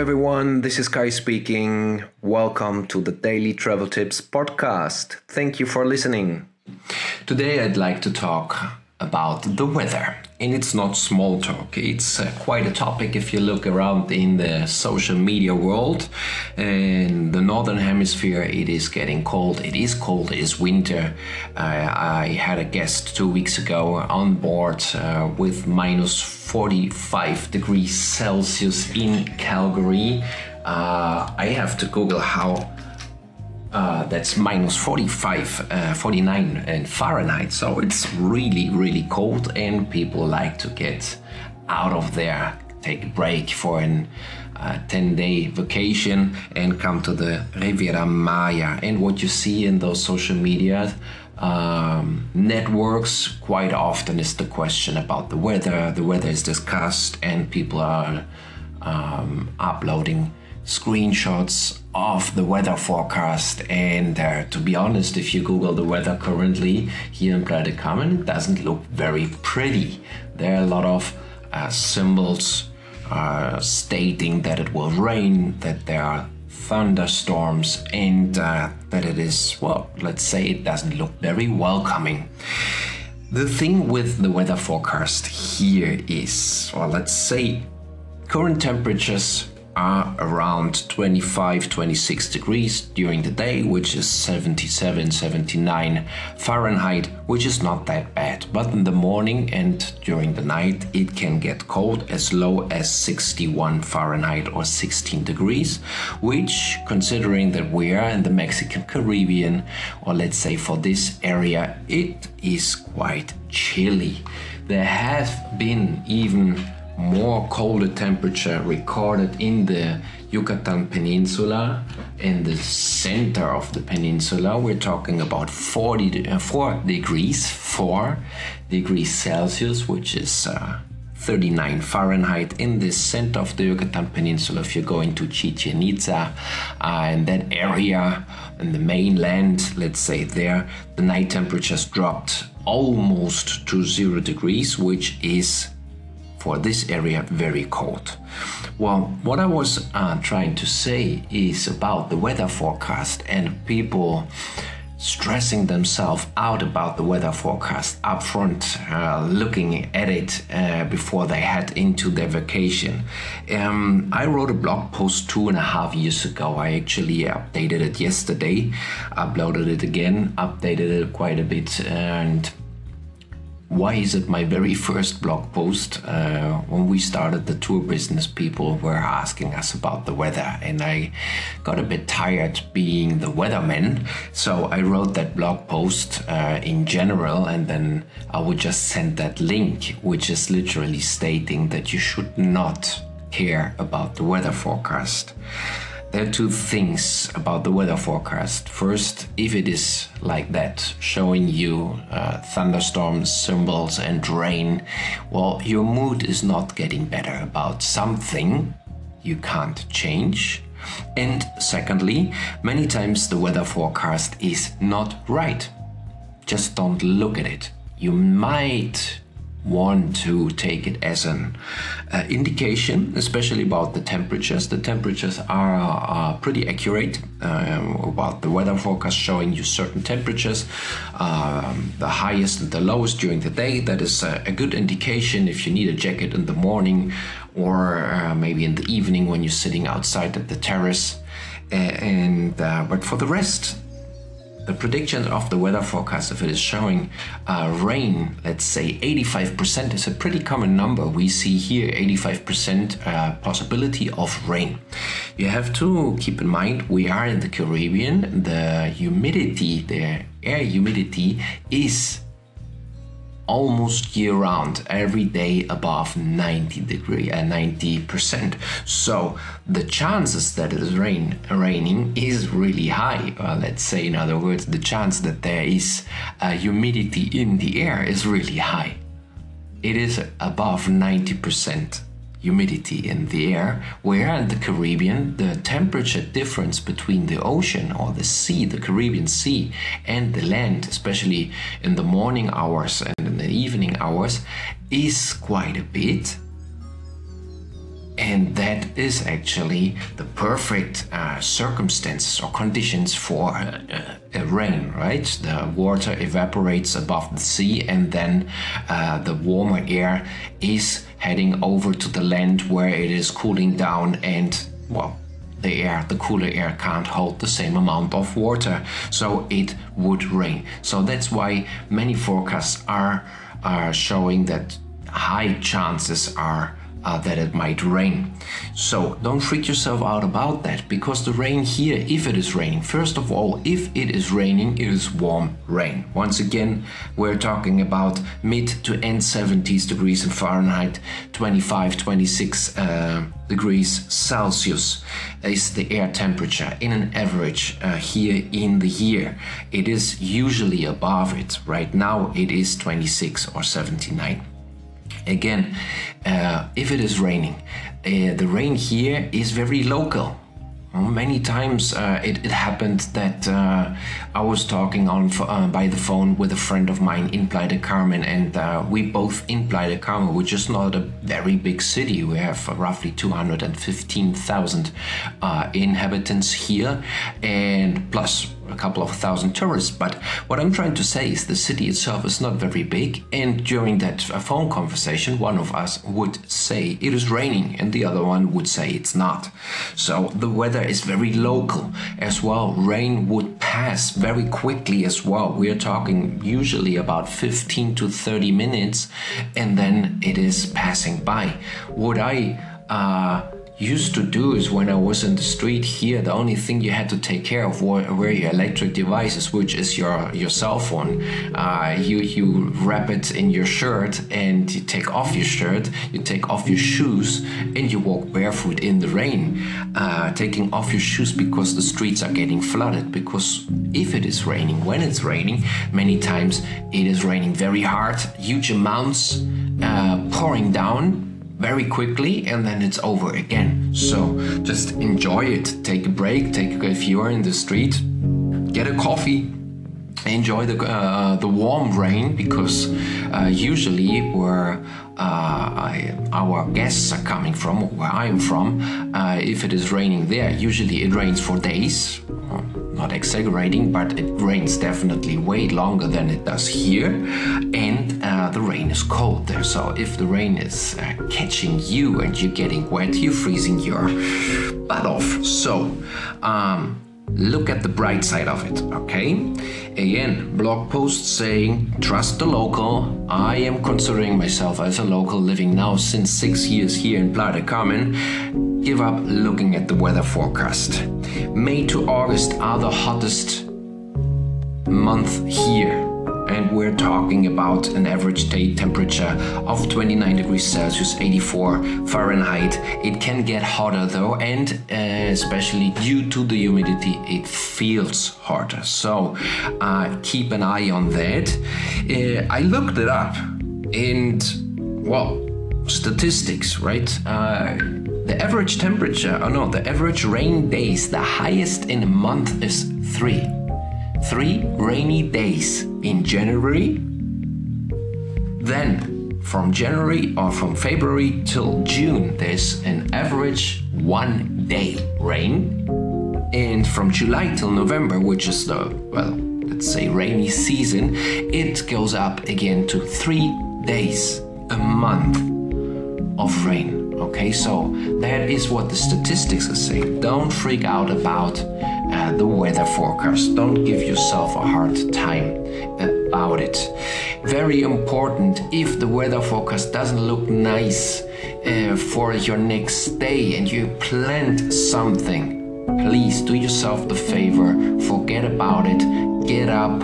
everyone. This is Kai speaking. Welcome to the Daily Travel Tips podcast. Thank you for listening. Today, I'd like to talk about the weather. And it's not small talk, it's uh, quite a topic if you look around in the social media world. In the northern hemisphere, it is getting cold. It is cold, it is winter. Uh, I had a guest two weeks ago on board uh, with minus 45 degrees Celsius in Calgary. Uh, I have to Google how uh, that's minus 45, uh, 49 in Fahrenheit. So it's really, really cold, and people like to get out of there, take a break for an uh, 10 day vacation, and come to the Riviera Maya. And what you see in those social media um, networks quite often is the question about the weather. The weather is discussed, and people are um, uploading screenshots of the weather forecast. And uh, to be honest, if you Google the weather currently here in Playa Carmen, it doesn't look very pretty. There are a lot of uh, symbols uh, stating that it will rain, that there are thunderstorms, and uh, that it is, well, let's say it doesn't look very welcoming. The thing with the weather forecast here is, or let's say, current temperatures are around 25 26 degrees during the day which is 77 79 fahrenheit which is not that bad. But in the morning and during the night it can get cold as low as 61 fahrenheit or 16 degrees which considering that we are in the mexican caribbean or let's say for this area it is quite chilly. There have been even more colder temperature recorded in the Yucatan Peninsula in the center of the peninsula. We're talking about 40 uh, 4 degrees, 4 degrees Celsius, which is uh, 39 Fahrenheit in the center of the Yucatan Peninsula. If you're going to Chichen Itza uh, in that area, in the mainland, let's say there, the night temperatures dropped almost to zero degrees, which is for this area very cold. Well, what I was uh, trying to say is about the weather forecast and people stressing themselves out about the weather forecast up front, uh, looking at it uh, before they head into their vacation. Um, I wrote a blog post two and a half years ago. I actually updated it yesterday, uploaded it again, updated it quite a bit, and why is it my very first blog post? Uh, when we started the tour business, people were asking us about the weather, and I got a bit tired being the weatherman. So I wrote that blog post uh, in general, and then I would just send that link, which is literally stating that you should not care about the weather forecast. There are two things about the weather forecast. First, if it is like that, showing you uh, thunderstorms, symbols, and rain, well, your mood is not getting better about something you can't change. And secondly, many times the weather forecast is not right. Just don't look at it. You might want to take it as an uh, indication, especially about the temperatures. The temperatures are, are pretty accurate um, about the weather forecast showing you certain temperatures, um, the highest and the lowest during the day. That is a, a, good indication if you need a jacket in the morning or uh, maybe in the evening when you're sitting outside at the terrace. And uh, but for the rest, the prediction of the weather forecast, if it is showing uh, rain, let's say 85% is a pretty common number. We see here 85% uh, possibility of rain. You have to keep in mind we are in the Caribbean. The humidity, the air humidity is almost year round, every day above 90 degree and uh, 90 percent. So the chances that it is rain raining is really high. Uh, let's say, in other words, the chance that there is uh, humidity in the air is really high. It is above 90 percent humidity in the air, where in the Caribbean, the temperature difference between the ocean or the sea, the Caribbean Sea, and the land, especially in the morning hours and in the evening hours, is quite a bit. And that is actually the perfect uh, circumstances or conditions for uh, rain, right? The water evaporates above the sea, and then uh, the warmer air is heading over to the land where it is cooling down, and well, the air, the cooler air can't hold the same amount of water, so it would rain. So that's why many forecasts are, are showing that high chances are uh, that it might rain. So don't freak yourself out about that because the rain here, if it is raining, first of all, if it is raining, it is warm rain. Once again, we're talking about mid to end 70s degrees in Fahrenheit, 25, 26 uh, degrees Celsius is the air temperature in an average uh, here in the year. It is usually above it. Right now, it is 26 or 79. Again, uh, if it is raining, uh, the rain here is very local. Many times uh, it, it, happened that uh, I was talking on uh, by the phone with a friend of mine in Playa del Carmen, and uh, we both in Playa del Carmen, which is not a very big city. We have roughly 215,000 uh, inhabitants here, and plus a couple of thousand tourists. But what I'm trying to say is the city itself is not very big. And during that phone conversation, one of us would say it is raining, and the other one would say it's not. So the weather is very local as well. Rain would pass very quickly as well. We are talking usually about 15 to 30 minutes, and then it is passing by. Would I? Uh, used to do is when I was in the street here, the only thing you had to take care of were, were your electric devices, which is your your cell phone. Uh, you you wrap it in your shirt and you take off your shirt, you take off your shoes, and you walk barefoot in the rain, uh, taking off your shoes because the streets are getting flooded. Because if it is raining, when it's raining, many times it is raining very hard, huge amounts uh, pouring down very quickly and then it's over again. So just enjoy it. Take a break. Take if you are in the street, get a coffee. Enjoy the uh, the warm rain because usually where uh, I, our guests are coming from, where I am from, uh, if it is raining there, usually it rains for days not exaggerating, but it rains definitely way longer than it does here, and uh, the rain is cold there. So if the rain is uh, catching you and you're getting wet, you're freezing your butt off. So um, look at the bright side of it, okay? Again, blog post saying, trust the local. I am considering myself as a local living now since six years here in Playa del Carmen. Give up looking at the weather forecast. May to August are the hottest month here and we're talking about an average day temperature of 29 degrees Celsius, 84 Fahrenheit. It can get hotter though, and uh, especially due to the humidity, it feels hotter. So uh, keep an eye on that. Uh, I looked it up, and well, statistics, right? Uh, the average temperature, oh no, the average rain days, the highest in a month is three three rainy days in January. Then, from January or from February till June, there's an average one day rain. And from July till November, which is the, well, let's say rainy season, it goes up again to three days a month of rain. Okay, so that is what the statistics are saying. Don't freak out about uh, the weather forecast. Don't give yourself a hard time about it. Very important if the weather forecast doesn't look nice uh, for your next day and you planned something, please do yourself the favor, forget about it, get up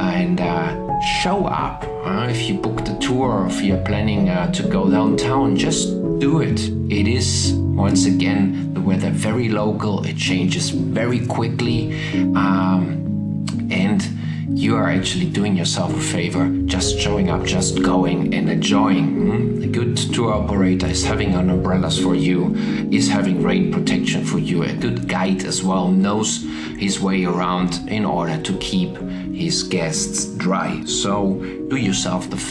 and uh, show up. Uh, if you booked a tour or if you're planning uh, to go downtown, just do it. It is, once again, the weather very local, it changes very quickly, um, and you are actually doing yourself a favor just showing up, just going and enjoying. A good tour operator is having an umbrellas for you, is having rain protection for you. A good guide as well knows his way around in order to keep his guests dry. So do yourself the favor